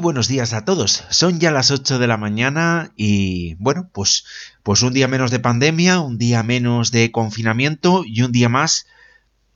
Buenos días a todos. Son ya las 8 de la mañana y bueno, pues, pues un día menos de pandemia, un día menos de confinamiento y un día más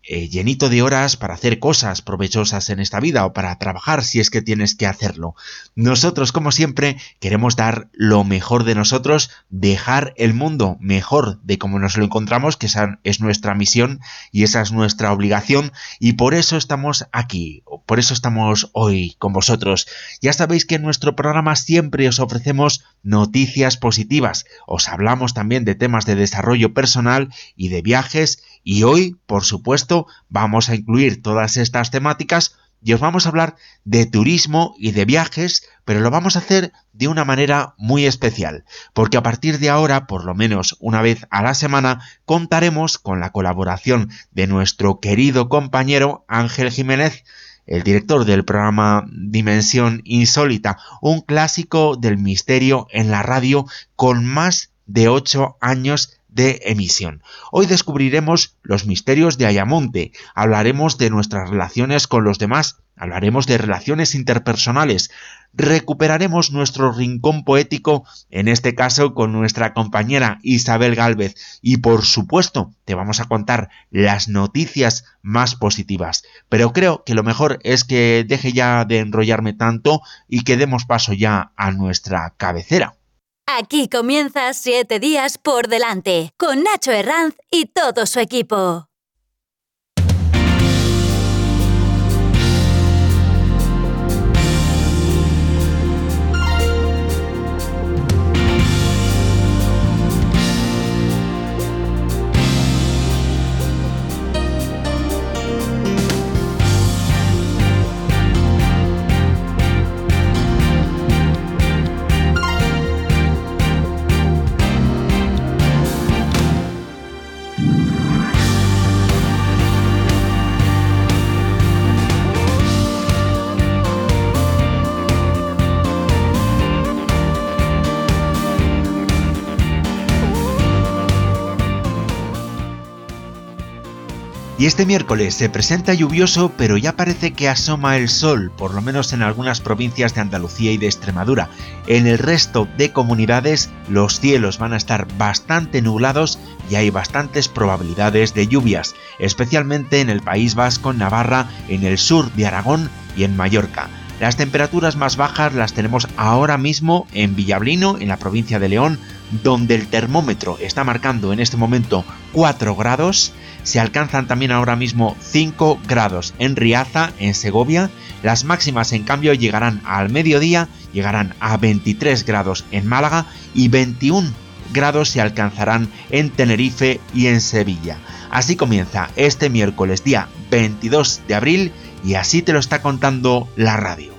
eh, llenito de horas para hacer cosas provechosas en esta vida o para trabajar si es que tienes que hacerlo. Nosotros, como siempre, queremos dar lo mejor de nosotros, dejar el mundo mejor de como nos lo encontramos, que esa es nuestra misión y esa es nuestra obligación y por eso estamos aquí, por eso estamos hoy con vosotros. Ya sabéis que en nuestro programa siempre os ofrecemos noticias positivas, os hablamos también de temas de desarrollo personal y de viajes y hoy, por supuesto, vamos a incluir todas estas temáticas y os vamos a hablar de turismo y de viajes, pero lo vamos a hacer de una manera muy especial, porque a partir de ahora, por lo menos una vez a la semana, contaremos con la colaboración de nuestro querido compañero Ángel Jiménez, el director del programa Dimensión Insólita, un clásico del misterio en la radio con más de ocho años de emisión. Hoy descubriremos los misterios de Ayamonte, hablaremos de nuestras relaciones con los demás, hablaremos de relaciones interpersonales, recuperaremos nuestro rincón poético, en este caso con nuestra compañera Isabel Galvez, y por supuesto te vamos a contar las noticias más positivas. Pero creo que lo mejor es que deje ya de enrollarme tanto y que demos paso ya a nuestra cabecera. Aquí comienza Siete Días por Delante, con Nacho Herranz y todo su equipo. Y este miércoles se presenta lluvioso, pero ya parece que asoma el sol, por lo menos en algunas provincias de Andalucía y de Extremadura. En el resto de comunidades los cielos van a estar bastante nublados y hay bastantes probabilidades de lluvias, especialmente en el País Vasco, Navarra, en el sur de Aragón y en Mallorca. Las temperaturas más bajas las tenemos ahora mismo en Villablino, en la provincia de León, donde el termómetro está marcando en este momento 4 grados se alcanzan también ahora mismo 5 grados en Riaza, en Segovia. Las máximas en cambio llegarán al mediodía, llegarán a 23 grados en Málaga y 21 grados se alcanzarán en Tenerife y en Sevilla. Así comienza este miércoles día 22 de abril y así te lo está contando la radio.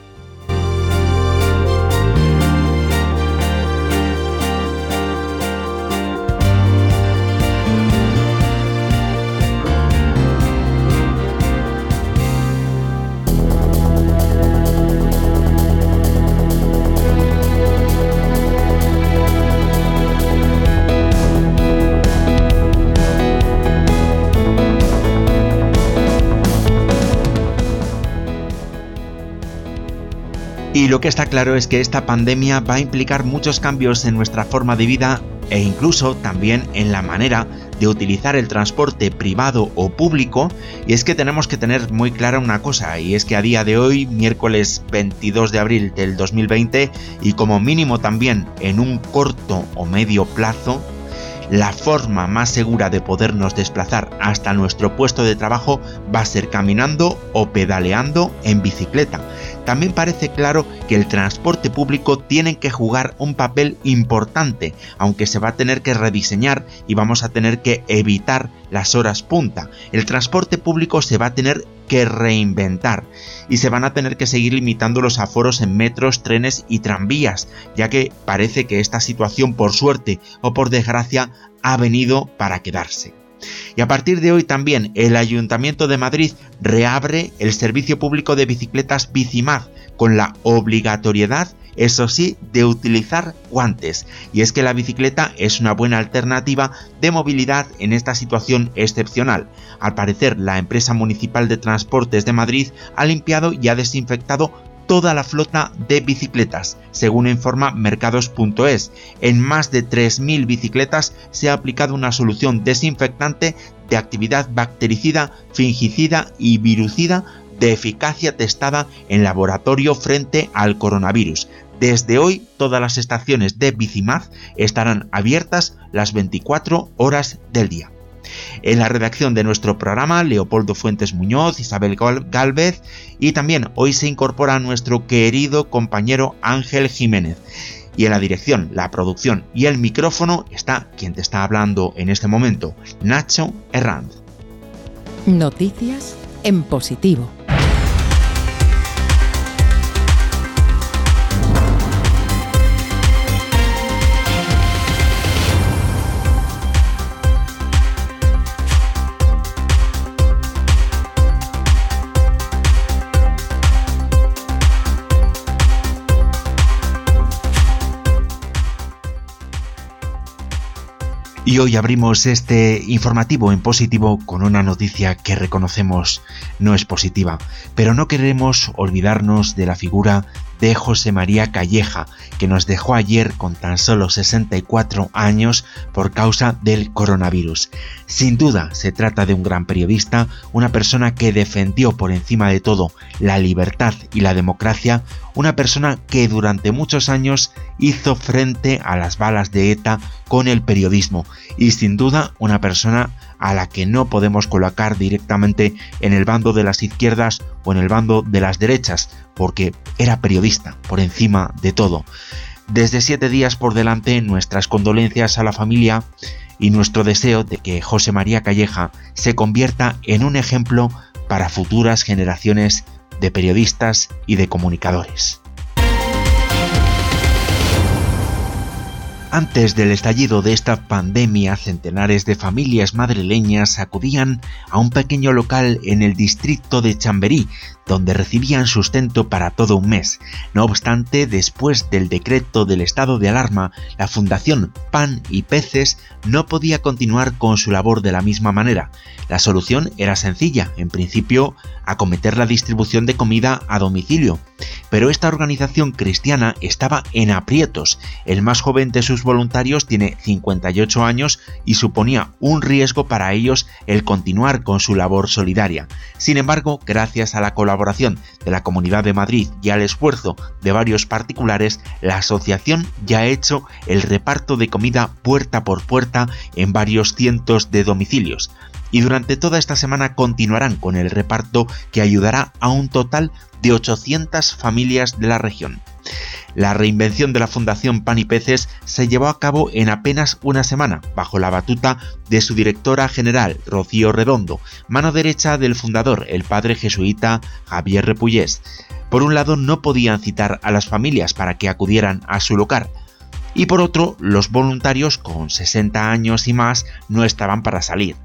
Y lo que está claro es que esta pandemia va a implicar muchos cambios en nuestra forma de vida e incluso también en la manera de utilizar el transporte privado o público. Y es que tenemos que tener muy clara una cosa y es que a día de hoy, miércoles 22 de abril del 2020 y como mínimo también en un corto o medio plazo, la forma más segura de podernos desplazar hasta nuestro puesto de trabajo va a ser caminando o pedaleando en bicicleta. También parece claro que el transporte público tiene que jugar un papel importante, aunque se va a tener que rediseñar y vamos a tener que evitar las horas punta. El transporte público se va a tener que reinventar y se van a tener que seguir limitando los aforos en metros, trenes y tranvías, ya que parece que esta situación por suerte o por desgracia ha venido para quedarse. Y a partir de hoy también el Ayuntamiento de Madrid reabre el servicio público de bicicletas Bicimad con la obligatoriedad eso sí, de utilizar guantes. Y es que la bicicleta es una buena alternativa de movilidad en esta situación excepcional. Al parecer, la empresa municipal de transportes de Madrid ha limpiado y ha desinfectado toda la flota de bicicletas, según informa mercados.es. En más de 3.000 bicicletas se ha aplicado una solución desinfectante de actividad bactericida, fingicida y virucida de eficacia testada en laboratorio frente al coronavirus. Desde hoy todas las estaciones de Bicimaz estarán abiertas las 24 horas del día. En la redacción de nuestro programa, Leopoldo Fuentes Muñoz, Isabel Galvez y también hoy se incorpora nuestro querido compañero Ángel Jiménez. Y en la dirección, la producción y el micrófono está quien te está hablando en este momento, Nacho Herranz. Noticias en positivo. Y hoy abrimos este informativo en positivo con una noticia que reconocemos no es positiva, pero no queremos olvidarnos de la figura de José María Calleja, que nos dejó ayer con tan solo 64 años por causa del coronavirus. Sin duda se trata de un gran periodista, una persona que defendió por encima de todo la libertad y la democracia, una persona que durante muchos años hizo frente a las balas de ETA con el periodismo y sin duda una persona a la que no podemos colocar directamente en el bando de las izquierdas o en el bando de las derechas, porque era periodista por encima de todo. Desde siete días por delante, nuestras condolencias a la familia y nuestro deseo de que José María Calleja se convierta en un ejemplo para futuras generaciones de periodistas y de comunicadores. Antes del estallido de esta pandemia, centenares de familias madrileñas acudían a un pequeño local en el distrito de Chamberí, donde recibían sustento para todo un mes. No obstante, después del decreto del estado de alarma, la Fundación Pan y Peces no podía continuar con su labor de la misma manera. La solución era sencilla, en principio, acometer la distribución de comida a domicilio. Pero esta organización cristiana estaba en aprietos. El más joven de sus voluntarios tiene 58 años y suponía un riesgo para ellos el continuar con su labor solidaria. Sin embargo, gracias a la colaboración de la Comunidad de Madrid y al esfuerzo de varios particulares, la asociación ya ha hecho el reparto de comida puerta por puerta en varios cientos de domicilios y durante toda esta semana continuarán con el reparto que ayudará a un total de 800 familias de la región. La reinvención de la Fundación Pan y Peces se llevó a cabo en apenas una semana, bajo la batuta de su directora general, Rocío Redondo, mano derecha del fundador, el padre jesuita Javier Repullés. Por un lado, no podían citar a las familias para que acudieran a su local, y por otro, los voluntarios con 60 años y más no estaban para salir.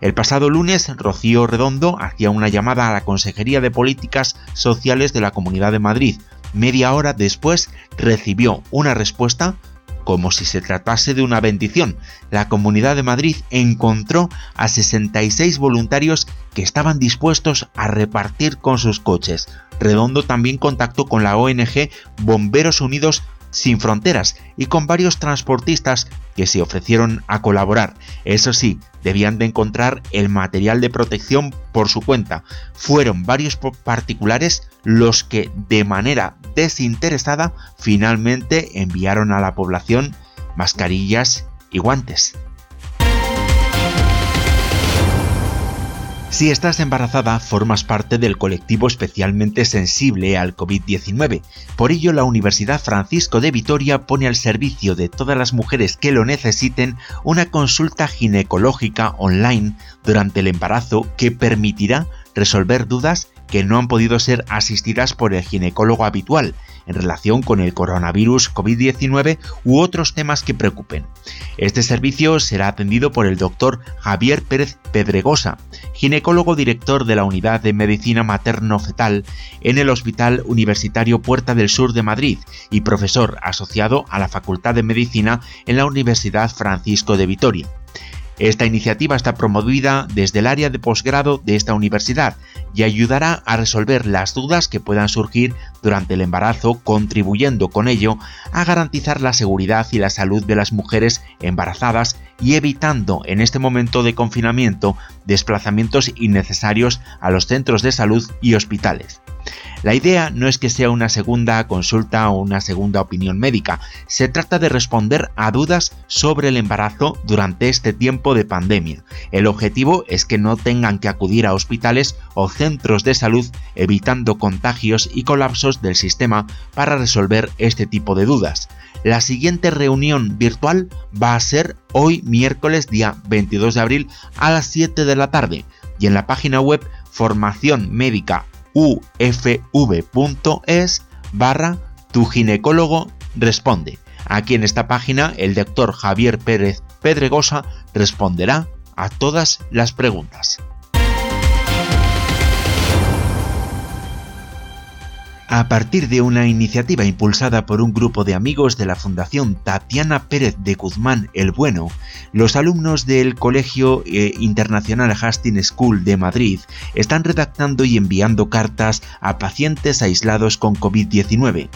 El pasado lunes, Rocío Redondo hacía una llamada a la Consejería de Políticas Sociales de la Comunidad de Madrid. Media hora después recibió una respuesta como si se tratase de una bendición. La Comunidad de Madrid encontró a 66 voluntarios que estaban dispuestos a repartir con sus coches. Redondo también contactó con la ONG Bomberos Unidos sin fronteras y con varios transportistas que se ofrecieron a colaborar. Eso sí, debían de encontrar el material de protección por su cuenta. Fueron varios particulares los que de manera desinteresada finalmente enviaron a la población mascarillas y guantes. Si estás embarazada, formas parte del colectivo especialmente sensible al COVID-19. Por ello, la Universidad Francisco de Vitoria pone al servicio de todas las mujeres que lo necesiten una consulta ginecológica online durante el embarazo que permitirá resolver dudas que no han podido ser asistidas por el ginecólogo habitual en relación con el coronavirus COVID-19 u otros temas que preocupen. Este servicio será atendido por el doctor Javier Pérez Pedregosa, ginecólogo director de la Unidad de Medicina Materno-Fetal en el Hospital Universitario Puerta del Sur de Madrid y profesor asociado a la Facultad de Medicina en la Universidad Francisco de Vitoria. Esta iniciativa está promovida desde el área de posgrado de esta universidad y ayudará a resolver las dudas que puedan surgir durante el embarazo, contribuyendo con ello a garantizar la seguridad y la salud de las mujeres embarazadas y evitando en este momento de confinamiento desplazamientos innecesarios a los centros de salud y hospitales. La idea no es que sea una segunda consulta o una segunda opinión médica, se trata de responder a dudas sobre el embarazo durante este tiempo de pandemia. El objetivo es que no tengan que acudir a hospitales o centros de salud evitando contagios y colapsos del sistema para resolver este tipo de dudas. La siguiente reunión virtual va a ser hoy miércoles día 22 de abril a las 7 de la tarde y en la página web formación médica ufv.es barra tu ginecólogo responde. Aquí en esta página el doctor Javier Pérez Pedregosa responderá a todas las preguntas. A partir de una iniciativa impulsada por un grupo de amigos de la Fundación Tatiana Pérez de Guzmán el Bueno, los alumnos del Colegio eh, Internacional Hastings School de Madrid están redactando y enviando cartas a pacientes aislados con COVID-19.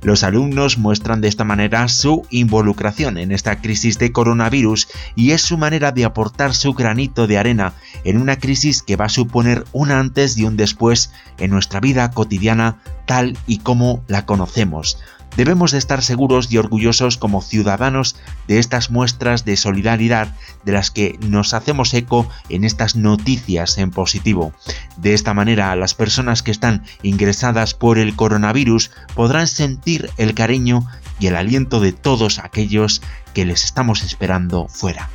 Los alumnos muestran de esta manera su involucración en esta crisis de coronavirus y es su manera de aportar su granito de arena en una crisis que va a suponer un antes y un después en nuestra vida cotidiana tal y como la conocemos. Debemos de estar seguros y orgullosos como ciudadanos de estas muestras de solidaridad de las que nos hacemos eco en estas noticias en positivo. De esta manera, las personas que están ingresadas por el coronavirus podrán sentir el cariño y el aliento de todos aquellos que les estamos esperando fuera.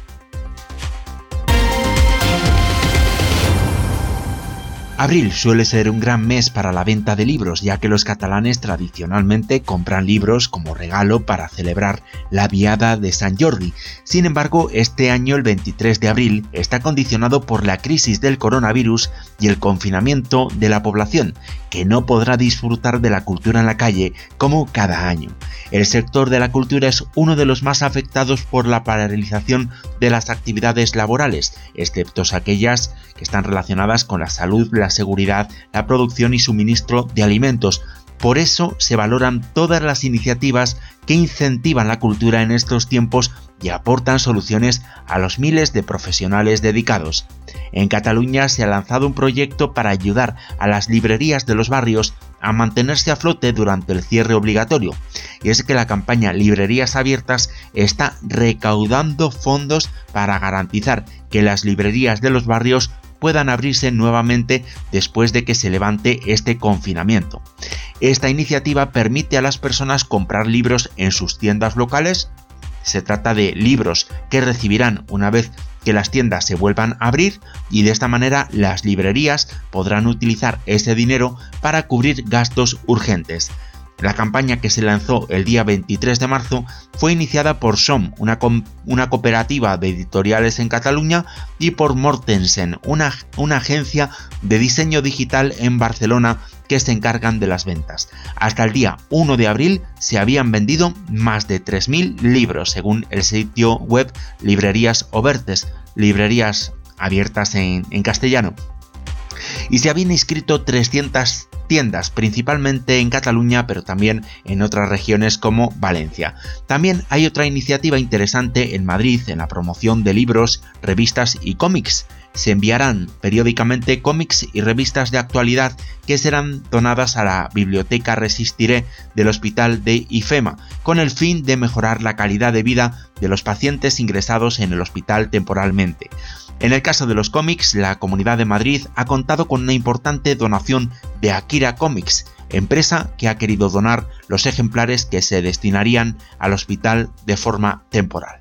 Abril suele ser un gran mes para la venta de libros, ya que los catalanes tradicionalmente compran libros como regalo para celebrar la Viada de San Jordi. Sin embargo, este año, el 23 de abril, está condicionado por la crisis del coronavirus y el confinamiento de la población, que no podrá disfrutar de la cultura en la calle como cada año. El sector de la cultura es uno de los más afectados por la paralización de las actividades laborales, excepto aquellas que están relacionadas con la salud, la seguridad, la producción y suministro de alimentos. Por eso se valoran todas las iniciativas que incentivan la cultura en estos tiempos y aportan soluciones a los miles de profesionales dedicados. En Cataluña se ha lanzado un proyecto para ayudar a las librerías de los barrios a mantenerse a flote durante el cierre obligatorio, y es que la campaña Librerías Abiertas está recaudando fondos para garantizar que las librerías de los barrios puedan abrirse nuevamente después de que se levante este confinamiento. Esta iniciativa permite a las personas comprar libros en sus tiendas locales. Se trata de libros que recibirán una vez que las tiendas se vuelvan a abrir y de esta manera las librerías podrán utilizar ese dinero para cubrir gastos urgentes. La campaña que se lanzó el día 23 de marzo fue iniciada por SOM, una, cooperativa de editoriales en Cataluña, y por Mortensen, una, una agencia de diseño digital en Barcelona que se encargan de las ventas. Hasta el día 1 de abril se habían vendido más de 3.000 libros, según el sitio web Librerías Obertes, librerías abiertas en, en castellano. Y se habían inscrito 300 tiendas, principalmente en Cataluña, pero también en otras regiones como Valencia. También hay otra iniciativa interesante en Madrid en la promoción de libros, revistas y cómics. Se enviarán periódicamente cómics y revistas de actualidad que serán donadas a la Biblioteca Resistiré del Hospital de IFEMA, con el fin de mejorar la calidad de vida de los pacientes ingresados en el hospital temporalmente. En el caso de los cómics, la Comunidad de Madrid ha contado con una importante donación de Akira Comics, empresa que ha querido donar los ejemplares que se destinarían al hospital de forma temporal.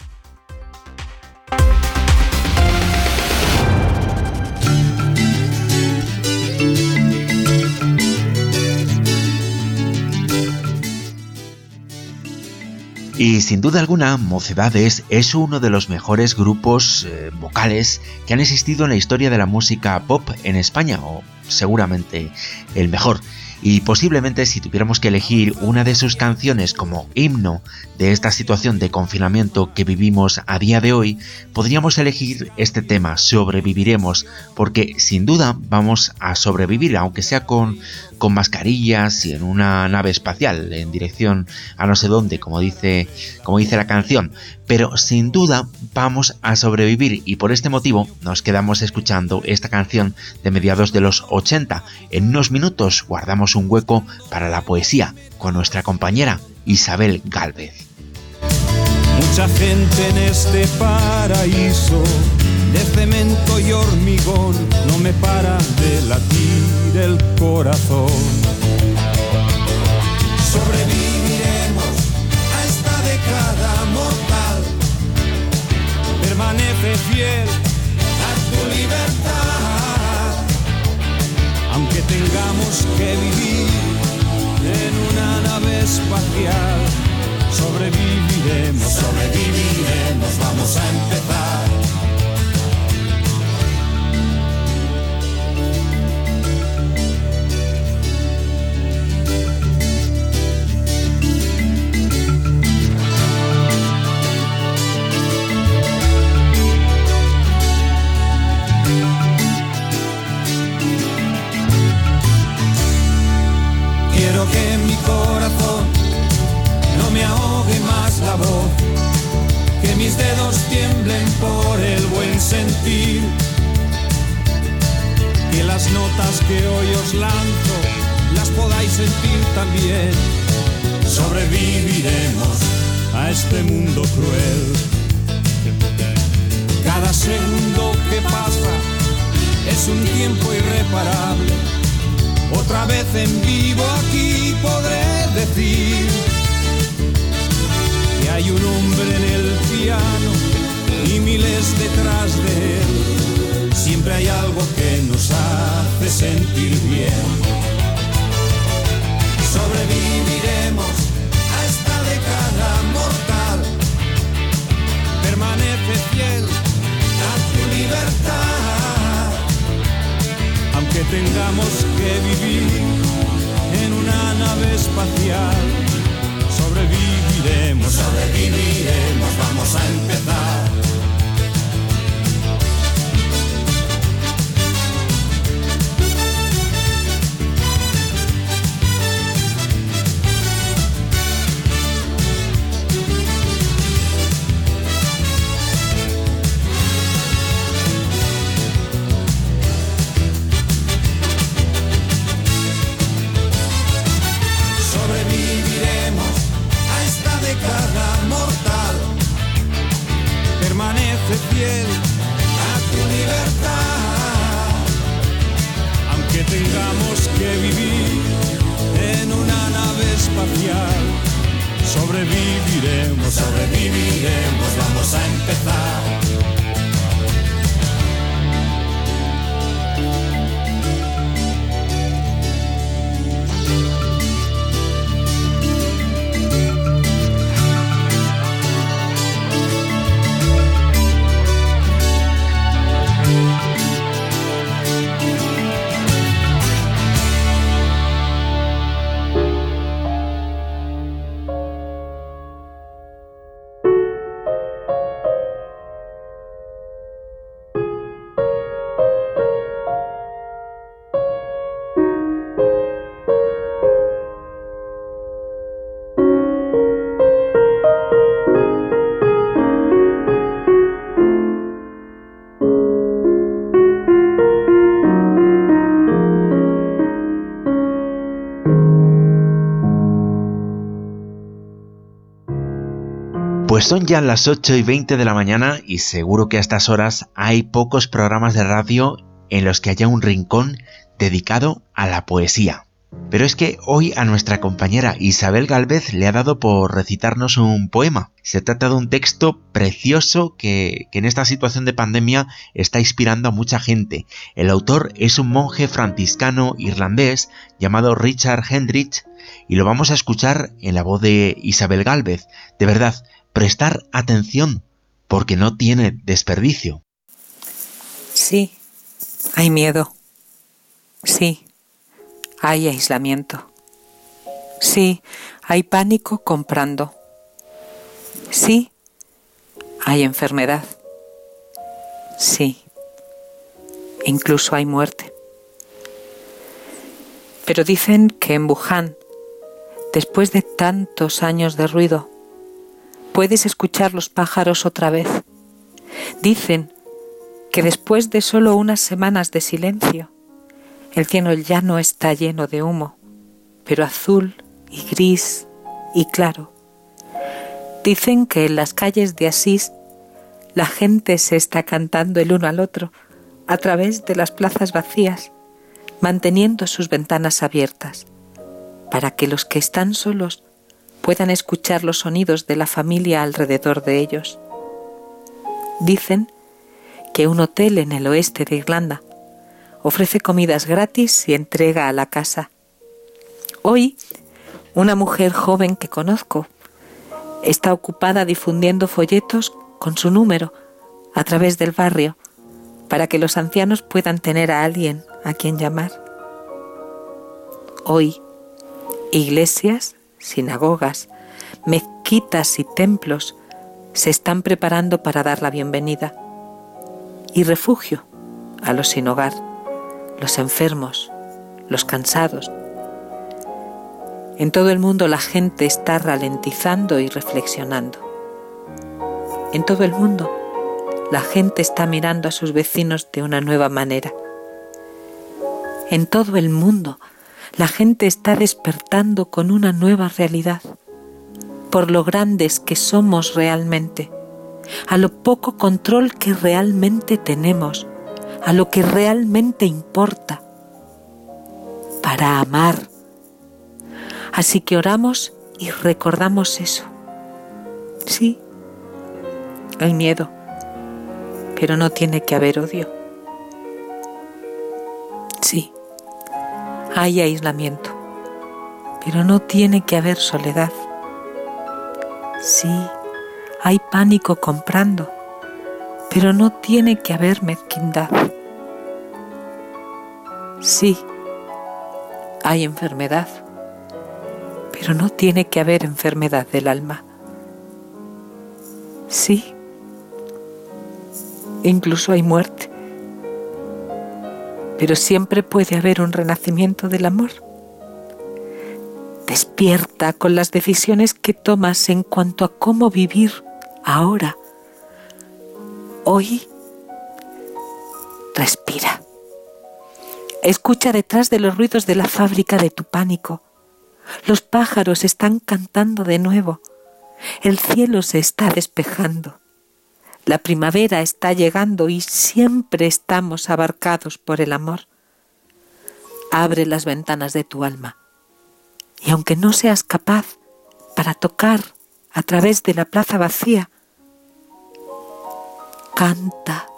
Y sin duda alguna, Mocedades es uno de los mejores grupos eh, vocales que han existido en la historia de la música pop en España, o seguramente el mejor. Y posiblemente si tuviéramos que elegir una de sus canciones como himno de esta situación de confinamiento que vivimos a día de hoy, podríamos elegir este tema, Sobreviviremos, porque sin duda vamos a sobrevivir, aunque sea con, con mascarillas y en una nave espacial en dirección a no sé dónde, como dice, como dice la canción, pero sin duda vamos a sobrevivir y por este motivo nos quedamos escuchando esta canción de mediados de los 80. En unos minutos guardamos un hueco para la poesía con nuestra compañera Isabel Galvez. Mucha gente en este paraíso de cemento y hormigón no me para de latir el corazón. Sobreviviremos a esta década mortal. Permanece fiel aunque tengamos que vivir en una nave espacial. Sobreviviremos, sobreviviremos, vamos a empezar. Que hoy os lanzo las podáis sentir también. Sobreviviremos a este mundo cruel. Cada segundo que pasa es un tiempo irreparable otra vez en vivo aquí podré decir que hay un hombre en el piano y miles detrás de él. Siempre hay algo que nos hace sentir bien. Sobreviviremos a esta década mortal. Permanece fiel a tu libertad aunque tengamos que vivir en una nave espacial, sobreviviremos, sobreviviremos, vamos a empezar. Pues son ya las 8 y 20 de la mañana y seguro que a estas horas hay pocos programas de radio en los que haya un rincón dedicado a la poesía. Pero es que hoy a nuestra compañera Isabel Galvez le ha dado por recitarnos un poema. Se trata de un texto precioso que, que, en esta situación de pandemia está inspirando a mucha gente. El autor es un monje franciscano irlandés llamado Richard Hendrich y lo vamos a escuchar en la voz de Isabel Galvez. De verdad, prestar atención, porque no tiene desperdicio. Sí, hay miedo. Sí, Hay aislamiento. Sí, hay pánico comprando. Sí, hay enfermedad. Sí, incluso hay muerte. Pero dicen que en Wuhan, después de tantos años de ruido, puedes escuchar los pájaros otra vez. Dicen que después de solo unas semanas de silencio, el cielo ya no está lleno de humo, pero azul y gris y claro. Dicen que en las calles de Asís la gente se está cantando el uno al otro a través de las plazas vacías, manteniendo sus ventanas abiertas, para que los que están solos puedan escuchar los sonidos de la familia alrededor de ellos. Dicen que un hotel en el oeste de Irlanda ofrece comidas gratis y entrega a la casa. Hoy, una mujer joven que conozco está ocupada difundiendo folletos con su número a través del barrio para que los ancianos puedan tener a alguien a quien llamar. Hoy, iglesias, sinagogas, mezquitas y templos se están preparando para dar la bienvenida y refugio a los sin hogar, los enfermos, los cansados. En todo el mundo la gente está ralentizando y reflexionando. En todo el mundo la gente está mirando a sus vecinos de una nueva manera. En todo el mundo la gente está despertando con una nueva realidad por lo grandes que somos realmente, a lo poco control que realmente tenemos, a lo que realmente importa, para amar. Así que oramos y recordamos eso. Sí, hay miedo, pero no tiene que haber odio. Hay aislamiento, pero no tiene que haber soledad. Sí, hay pánico comprando, pero no tiene que haber mezquindad. Sí, hay enfermedad, pero no tiene que haber enfermedad del alma. Sí, incluso hay muerte, pero siempre puede haber un renacimiento del amor. Despierta con las decisiones que tomas en cuanto a cómo vivir ahora. Hoy, respira. Escucha detrás de los ruidos de la fábrica de tu pánico. Los pájaros están cantando de nuevo. El cielo se está despejando. La primavera está llegando y siempre estamos abarcados por el amor. Abre las ventanas de tu alma y aunque no seas capaz para tocar a través de la plaza vacía, canta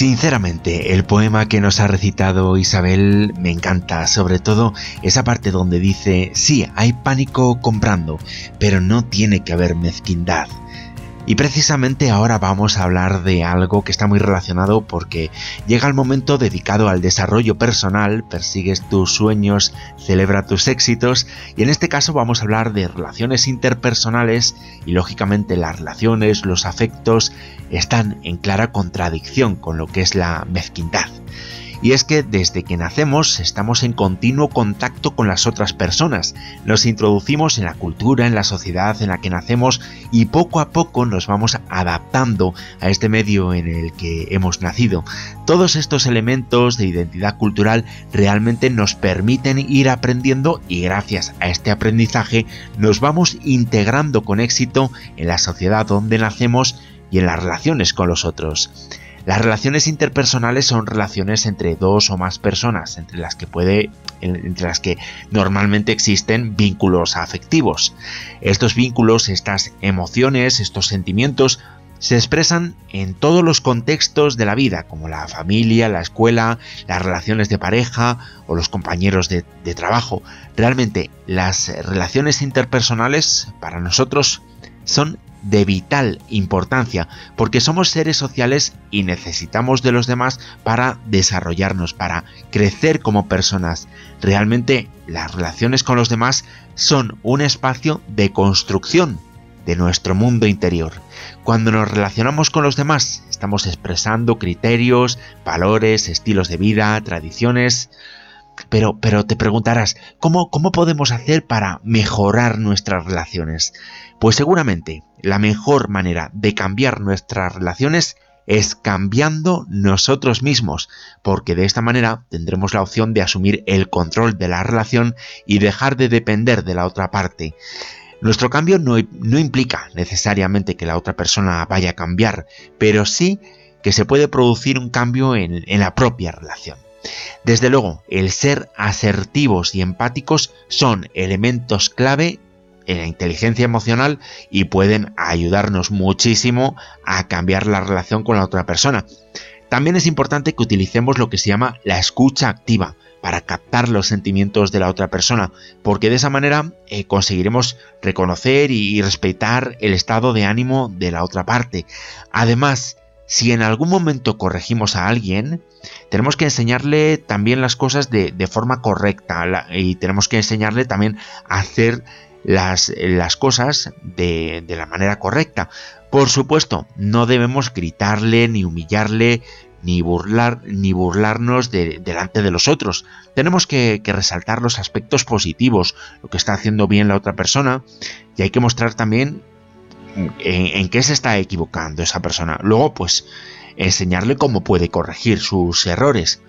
Sinceramente, el poema que nos ha recitado Isabel me encanta, sobre todo esa parte donde dice, sí, hay pánico comprando, pero no tiene que haber mezquindad. Y precisamente ahora vamos a hablar de algo que está muy relacionado porque llega el momento dedicado al desarrollo personal, persigues tus sueños, celebra tus éxitos y en este caso vamos a hablar de relaciones interpersonales y lógicamente las relaciones, los afectos están en clara contradicción con lo que es la mezquindad. Y es que desde que nacemos estamos en continuo contacto con las otras personas, nos introducimos en la cultura, en la sociedad en la que nacemos y poco a poco nos vamos adaptando a este medio en el que hemos nacido. Todos estos elementos de identidad cultural realmente nos permiten ir aprendiendo y gracias a este aprendizaje nos vamos integrando con éxito en la sociedad donde nacemos y en las relaciones con los otros. Las relaciones interpersonales son relaciones entre dos o más personas, entre las que puede entre las que normalmente existen vínculos afectivos. Estos vínculos, estas emociones, estos sentimientos se expresan en todos los contextos de la vida, como la familia, la escuela, las relaciones de pareja o los compañeros de, de trabajo. Realmente las relaciones interpersonales para nosotros son de vital importancia, porque somos seres sociales y necesitamos de los demás para desarrollarnos, para crecer como personas. Realmente las relaciones con los demás son un espacio de construcción de nuestro mundo interior. Cuando nos relacionamos con los demás, estamos expresando criterios, valores, estilos de vida, tradiciones, pero, pero te preguntarás, ¿cómo, ¿cómo podemos hacer para mejorar nuestras relaciones? Pues seguramente la mejor manera de cambiar nuestras relaciones es cambiando nosotros mismos, porque de esta manera tendremos la opción de asumir el control de la relación y dejar de depender de la otra parte. Nuestro cambio no, no implica necesariamente que la otra persona vaya a cambiar, pero sí que se puede producir un cambio en, en la propia relación. Desde luego, el ser asertivos y empáticos son elementos clave en la inteligencia emocional y pueden ayudarnos muchísimo a cambiar la relación con la otra persona. También es importante que utilicemos lo que se llama la escucha activa para captar los sentimientos de la otra persona, porque de esa manera eh, conseguiremos reconocer y respetar el estado de ánimo de la otra parte. Además, si en algún momento corregimos a alguien, tenemos que enseñarle también las cosas de, forma correcta y tenemos que enseñarle también a hacer las, las cosas de, la manera correcta. Por supuesto, no debemos gritarle, ni humillarle, ni burlar, ni burlarnos delante de los otros. Tenemos que, que, resaltar los aspectos positivos, lo que está haciendo bien la otra persona, y hay que mostrar también en, qué se está equivocando esa persona. Luego, pues, enseñarle cómo puede corregir sus errores.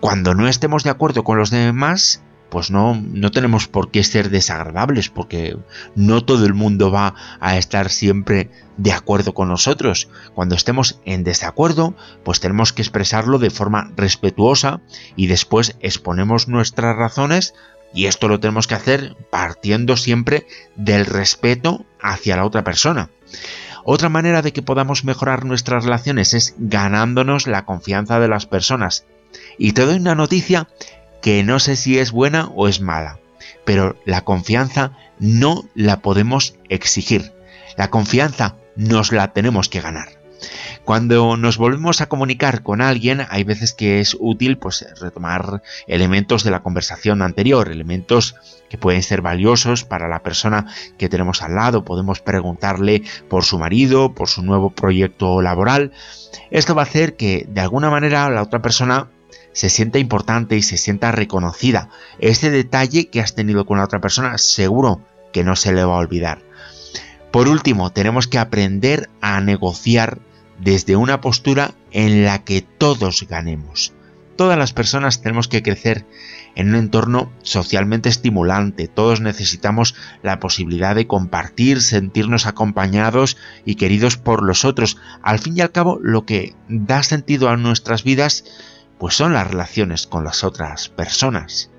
Cuando no estemos de acuerdo con los demás, pues no, no tenemos por qué ser desagradables, porque no todo el mundo va a estar siempre de acuerdo con nosotros. Cuando estemos en desacuerdo, pues tenemos que expresarlo de forma respetuosa y después exponemos nuestras razones y esto lo tenemos que hacer partiendo siempre del respeto hacia la otra persona. Otra manera de que podamos mejorar nuestras relaciones es ganándonos la confianza de las personas. Y te doy una noticia que no sé si es buena o es mala, pero la confianza no la podemos exigir. La confianza nos la tenemos que ganar. Cuando nos volvemos a comunicar con alguien, hay veces que es útil pues, retomar elementos de la conversación anterior, elementos que pueden ser valiosos para la persona que tenemos al lado. Podemos preguntarle por su marido, por su nuevo proyecto laboral. Esto va a hacer que de alguna manera la otra persona se sienta importante y se sienta reconocida. Este detalle que has tenido con la otra persona seguro que no se le va a olvidar. Por último, tenemos que aprender a negociar desde una postura en la que todos ganemos. Todas las personas tenemos que crecer en un entorno socialmente estimulante. Todos necesitamos la posibilidad de compartir, sentirnos acompañados y queridos por los otros. Al fin y al cabo, lo que da sentido a nuestras vidas, pues son las relaciones con las otras personas.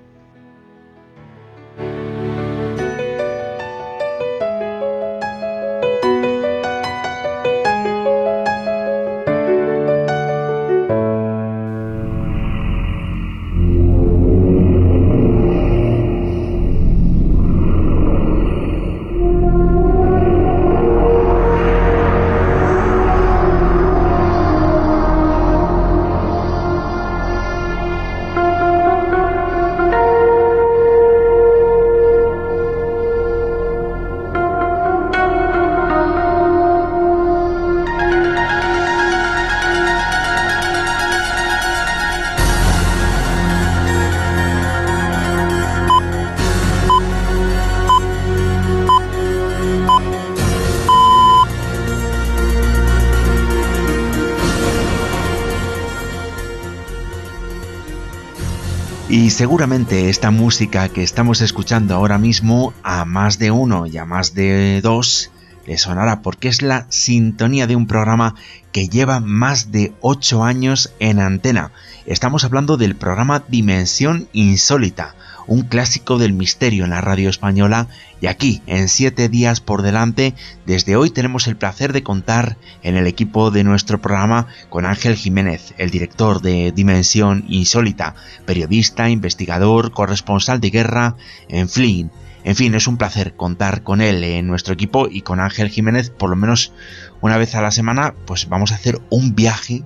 Y seguramente esta música que estamos escuchando ahora mismo a más de uno y a más de dos le sonará porque es la sintonía de un programa que lleva más de 8 años en antena. Estamos hablando del programa Dimensión Insólita, un clásico del misterio en la radio española y aquí, en 7 días por delante, desde hoy tenemos el placer de contar en el equipo de nuestro programa con Ángel Jiménez, el director de Dimensión Insólita, periodista, investigador, corresponsal de guerra, en fin, en fin, es un placer contar con él en nuestro equipo y con Ángel Jiménez por lo menos una vez a la semana, pues vamos a hacer un viaje,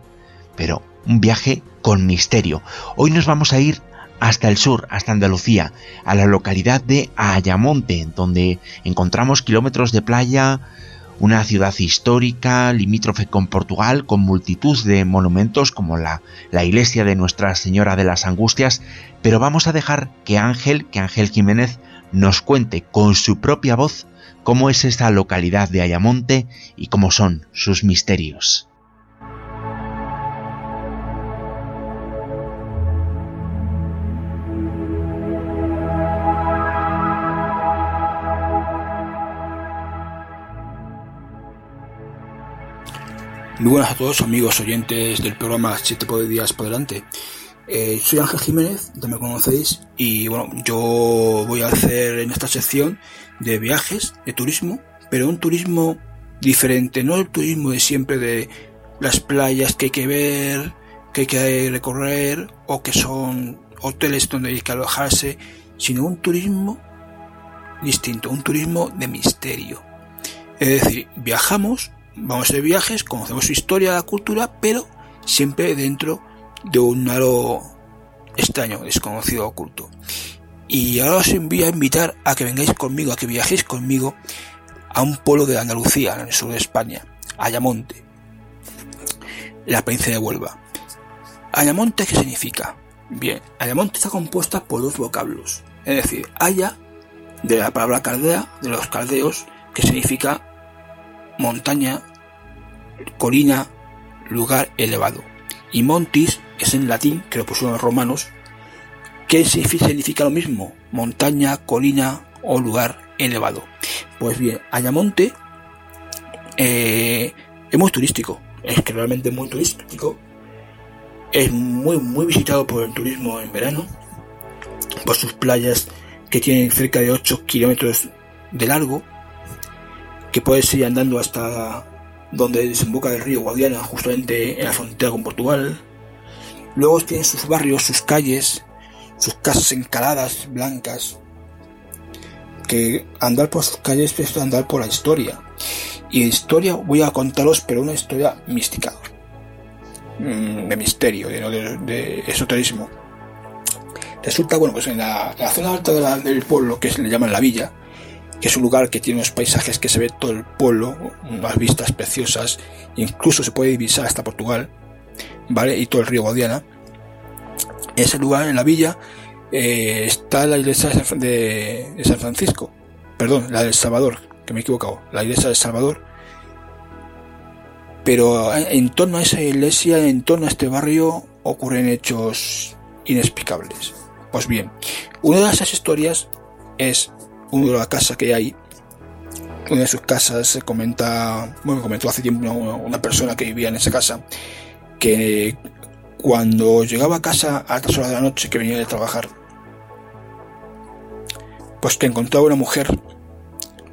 pero un viaje con misterio. Hoy nos vamos a ir hasta el sur, hasta Andalucía, a la localidad de Ayamonte, donde encontramos kilómetros de playa, una ciudad histórica, limítrofe con Portugal, con multitud de monumentos como la, la iglesia de Nuestra Señora de las Angustias, pero vamos a dejar que Ángel, que Ángel Jiménez nos cuente con su propia voz cómo es esta localidad de Ayamonte y cómo son sus misterios. Muy buenas a todos amigos oyentes del programa 7 días por delante. Eh, soy Ángel Jiménez, ya me conocéis, y bueno, yo voy a hacer en esta sección de viajes, de turismo, pero un turismo diferente, no el turismo de siempre de las playas que hay que ver, que hay que recorrer, o que son hoteles donde hay que alojarse, sino un turismo distinto, un turismo de misterio. Es decir, viajamos, vamos hacer viajes, conocemos su historia, la cultura, pero siempre dentro de un aro extraño, desconocido, oculto. Y ahora os voy a invitar a que vengáis conmigo, a que viajéis conmigo a un pueblo de Andalucía, en el sur de España, Ayamonte, la provincia de Huelva. Ayamonte, ¿qué significa? Bien, Ayamonte está compuesta por dos vocablos, es decir, Aya, de la palabra caldea, de los caldeos, que significa montaña, colina, lugar elevado. Y montis es en latín, que lo pusieron los romanos, que significa lo mismo, montaña, colina o lugar elevado. Pues bien, Ayamonte eh, es muy turístico, es que realmente muy turístico, es muy, muy visitado por el turismo en verano, por sus playas que tienen cerca de 8 kilómetros de largo, que puedes ir andando hasta donde desemboca el río Guadiana, justamente en la frontera con Portugal, Luego tiene sus barrios, sus calles, sus casas encaladas, blancas. Que andar por sus calles es andar por la historia. Y historia voy a contaros, pero una historia mística. Mm, de misterio, de, de, esoterismo. Resulta, bueno, pues en la, zona alta del pueblo, que se le llaman la villa, que es un lugar que tiene unos paisajes que se ve todo el pueblo, unas vistas preciosas, incluso se puede divisar hasta Portugal ¿vale? Y todo el río Guadiana. En ese lugar, en la villa, eh, está la iglesia de San, Francisco, perdón, la del Salvador, que me he equivocado, la iglesia del Salvador. Pero en torno a esa iglesia, en torno a este barrio, ocurren hechos inexplicables. Pues bien, una de esas historias es una de la casa que hay. Una de sus casas se comenta, bueno, comentó hace tiempo una persona que vivía en esa casa, que cuando llegaba a casa a altas horas de la noche que venía de trabajar, pues te encontraba una mujer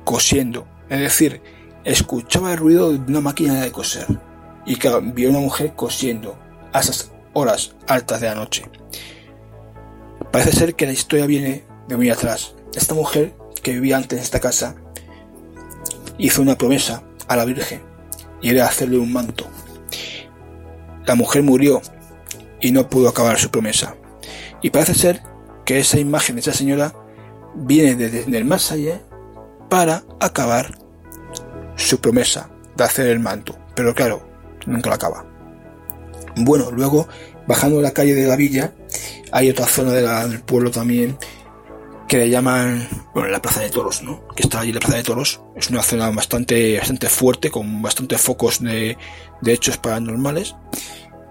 cosiendo, es decir, escuchaba el ruido de una máquina de coser y que vio una mujer cosiendo a esas horas altas de la noche. Parece ser que la historia viene de muy atrás. Esta mujer que vivía antes en esta casa hizo una promesa a la Virgen y era hacerle un manto la mujer murió y no pudo acabar su promesa. Y parece ser que esa imagen de esa señora viene desde el más allá para acabar su promesa de hacer el manto. Pero claro, nunca la acaba. Bueno, luego, bajando la calle de la villa, hay otra zona del pueblo también que le llaman, bueno, la Plaza de Toros, ¿no? Que está allí la Plaza de Toros. Es una zona bastante, bastante fuerte, con bastantes focos de, de hechos paranormales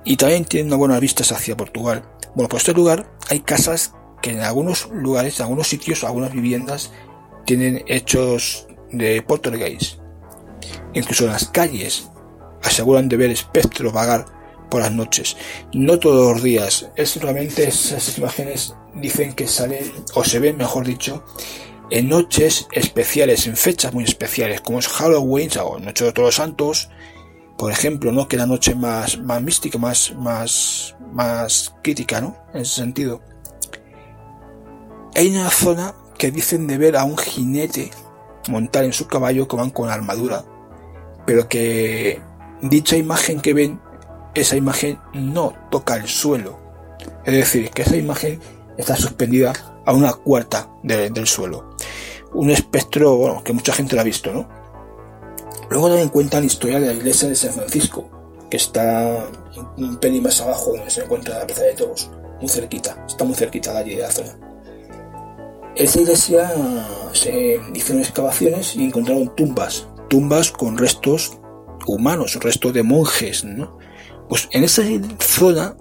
y también tiene una buena vista hacia Portugal. Bueno, por este lugar hay casas que en algunos lugares, en algunos sitios, algunas viviendas tienen hechos de poltergeist. Incluso en las calles aseguran de ver espectros vagar por las noches. No todos los días, es realmente esas imágenes dicen que salen, o se ven, mejor dicho, en noches especiales, en fechas muy especiales, como es Halloween o Noche de Todos los Santos, por ejemplo, ¿no? Que la noche más, más mística, más, más, más crítica, ¿no? En ese sentido. Hay una zona que dicen de ver a un jinete montar en su caballo que van con armadura, pero que dicha imagen que ven, esa imagen no toca el suelo. Es decir, que esa imagen está suspendida a una cuarta del suelo. Un espectro bueno, que mucha gente lo ha visto, ¿no? Luego también cuentan la historia de la iglesia de San Francisco, que está un pelín más abajo donde se encuentra la plaza de toros, muy cerquita, está muy cerquita de allí de la zona. Esta iglesia se hicieron excavaciones y encontraron tumbas, tumbas con restos humanos, restos de monjes, ¿no? Pues en esa zona,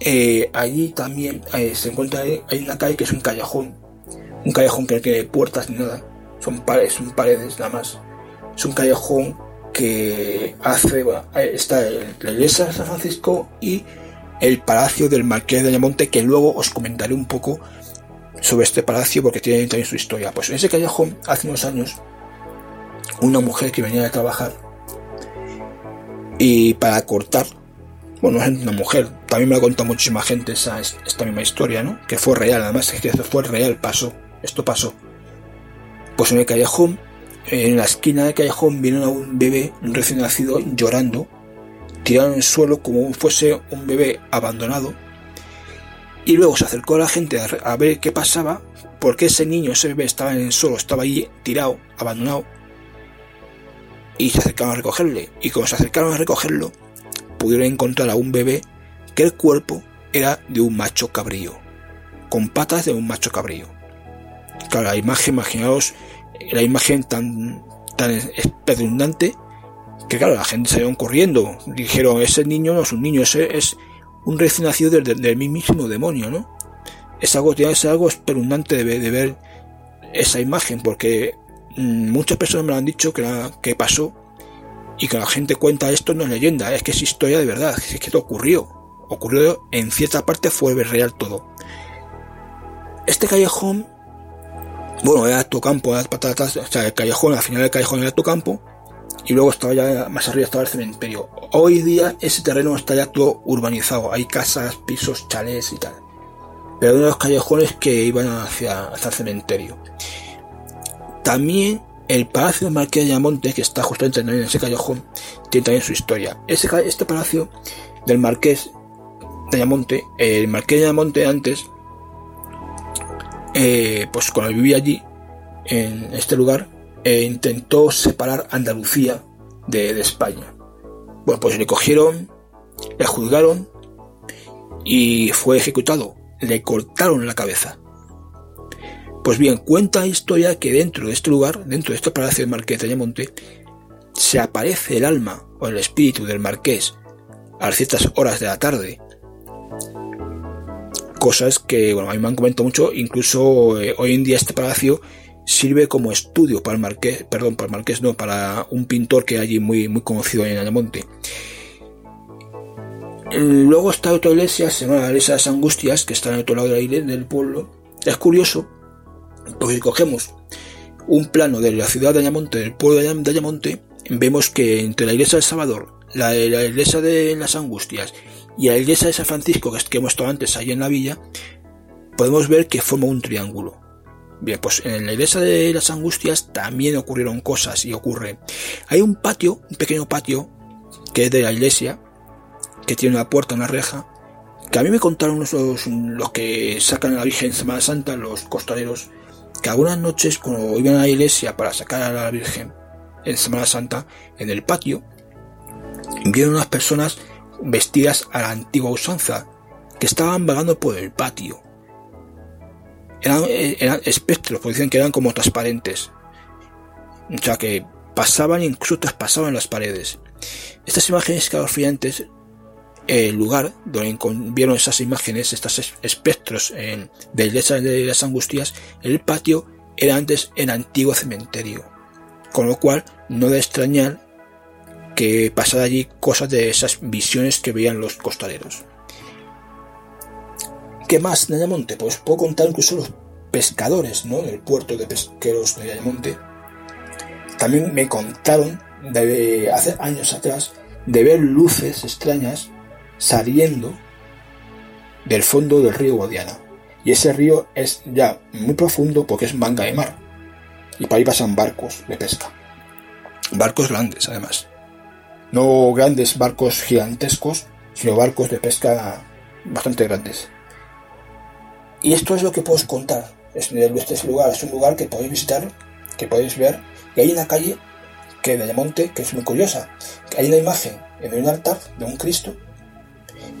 eh, allí también eh, se encuentra, hay una calle que es un callejón, un callejón que no tiene puertas ni nada, son paredes, nada más. Es un callejón que hace, está la iglesia de San Francisco y el palacio del Marqués de Ayamonte, que luego os comentaré un poco sobre este palacio porque tiene también su historia. Pues en ese callejón, hace unos años, una mujer que venía a trabajar y para cortar, bueno, es una mujer, también me lo ha contado muchísima gente esa, esta misma historia, ¿no? Que fue real, además esto fue real, pasó, esto pasó. Pues en el callejón en la esquina del callejón vieron a un bebé recién nacido llorando, tirado en el suelo como fuese un bebé abandonado. Y luego se acercó a la gente a ver qué pasaba, porque ese niño, ese bebé estaba en el suelo, estaba ahí tirado, abandonado. Y se acercaron a recogerle. Y cuando se acercaron a recogerlo, pudieron encontrar a un bebé que el cuerpo era de un macho cabrío, con patas de un macho cabrío. Claro, la imagen, imaginaos la imagen tan, tan que claro, la gente salieron corriendo. Dijeron, ese niño no es un niño, ese es un recién nacido del, mismísimo demonio, ¿no? Es algo, es algo espeluznante de, ver esa imagen, porque mm, muchas personas me han dicho que, que pasó y que la gente cuenta esto no es leyenda, es que es historia de verdad, es que esto ocurrió. Ocurrió en cierta parte fue real todo. Este callejón bueno, era tu campo, era patatas, o sea, el callejón, al final del callejón era tu campo, y luego estaba ya más arriba estaba el cementerio. Hoy día ese terreno está ya todo urbanizado, hay casas, pisos, chalés y tal. Pero uno de los callejones que iban hacia, hacia el cementerio. También el Palacio de Marqués de Ayamonte, que está justamente en ese callejón, tiene también su historia. Ese, este palacio del Marqués de Ayamonte, el Marqués de Ayamonte antes eh, pues cuando vivía allí, en este lugar, eh, intentó separar Andalucía de, España. Bueno, pues le cogieron, le juzgaron y fue ejecutado. Le cortaron la cabeza. Pues bien, cuenta la historia que dentro de este lugar, dentro de este palacio del Marqués de Ayamonte, se aparece el alma o el espíritu del Marqués a ciertas horas de la tarde cosas que, bueno, a mí me han comentado mucho, incluso eh, hoy en día este palacio sirve como estudio para el marqués, perdón, para el marqués no, para un pintor que hay allí muy, muy conocido en Ayamonte. Luego está otra iglesia, se llama la iglesia de las Angustias, que está en el otro lado de la del pueblo. Es curioso, porque si cogemos un plano de la ciudad de Ayamonte, del pueblo de Ayamonte, vemos que entre la iglesia del Salvador, la, iglesia de las Angustias y la iglesia de San Francisco, que hemos estado antes ahí en la villa, podemos ver que forma un triángulo. Bien, pues en la iglesia de las Angustias también ocurrieron cosas y ocurre. Hay un patio, un pequeño patio, que es de la iglesia, que tiene una puerta, una reja, que a mí me contaron los, los que sacan a la Virgen en Semana Santa, los costaleros, que algunas noches cuando iban a la iglesia para sacar a la Virgen en Semana Santa, en el patio, vieron unas personas vestidas a la antigua usanza, que estaban vagando por el patio. Eran, eran espectros, porque dicen que eran como transparentes. O sea que pasaban, incluso traspasaban las paredes. Estas imágenes escalofriantes el lugar donde vieron esas imágenes, estos espectros en, de de las angustias, el patio era antes el antiguo cementerio. Con lo cual, no de extrañar que pasara allí cosas de esas visiones que veían los costaleros. ¿Qué más de Ayamonte? Pues puedo contar incluso los pescadores, ¿no? Del puerto de pesqueros de Ayamonte. También me contaron de hace años atrás de ver luces extrañas saliendo del fondo del río Guadiana. Y ese río es ya muy profundo porque es manga de mar. Y por ahí pasan barcos de pesca. Barcos grandes, además. No grandes barcos gigantescos, sino barcos de pesca bastante grandes. Y esto es lo que puedo contar. Este lugar es un lugar que podéis visitar, que podéis ver. Y hay una calle que de Ayamonte que es muy curiosa. Hay una imagen en un altar de un Cristo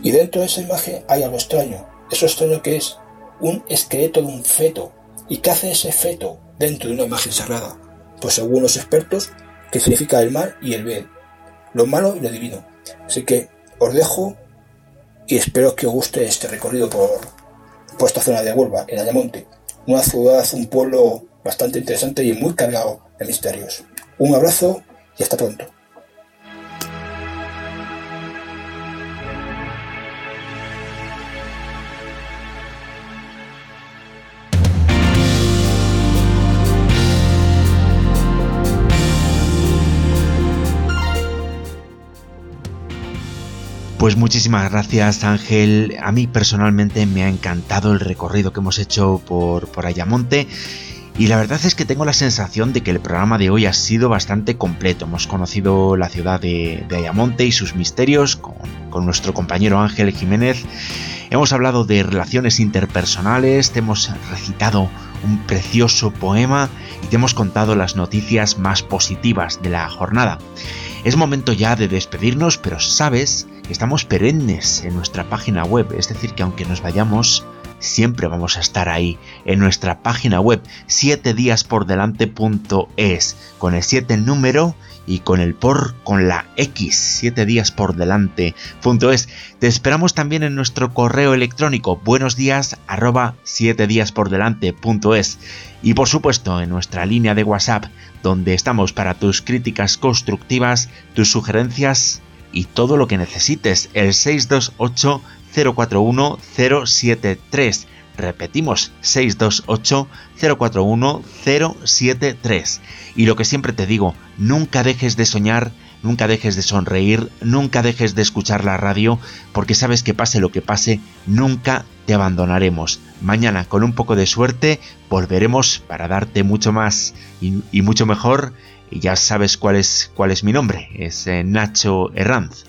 y dentro de esa imagen hay algo extraño. Eso extraño que es un esqueleto de un feto. ¿Y qué hace ese feto dentro de una imagen sagrada? Pues según los expertos, que significa el mal y el bien. Lo malo y lo divino. Así que os dejo y espero que os guste este recorrido por, por esta zona de Huelva, en Ayamonte. Una ciudad, un pueblo bastante interesante y muy cargado de misterios. Un abrazo y hasta pronto. Pues muchísimas gracias Ángel. A mí personalmente me ha encantado el recorrido que hemos hecho por, por Ayamonte. Y la verdad es que tengo la sensación de que el programa de hoy ha sido bastante completo. Hemos conocido la ciudad de, Ayamonte y sus misterios con, con, nuestro compañero Ángel Jiménez. Hemos hablado de relaciones interpersonales, te hemos recitado un precioso poema y te hemos contado las noticias más positivas de la jornada. Es momento ya de despedirnos, pero sabes Estamos perennes en nuestra página web, es decir, que aunque nos vayamos, siempre vamos a estar ahí en nuestra página web 7 delante.es con el 7 en número y con el por con la X 7 días por delante.es. Te esperamos también en nuestro correo electrónico buenos días arroba 7 días por delante.es y por supuesto en nuestra línea de WhatsApp donde estamos para tus críticas constructivas, tus sugerencias y todo lo que necesites. El 628 041 073. Repetimos, 628 041 073. Y lo que siempre te digo, nunca dejes de soñar, nunca dejes de sonreír, nunca dejes de escuchar la radio, porque sabes que pase lo que pase, nunca te abandonaremos. Mañana, con un poco de suerte, volveremos para darte mucho más y, mucho mejor y ya sabes cuál es, cuál es mi nombre, es eh, Nacho Herranz.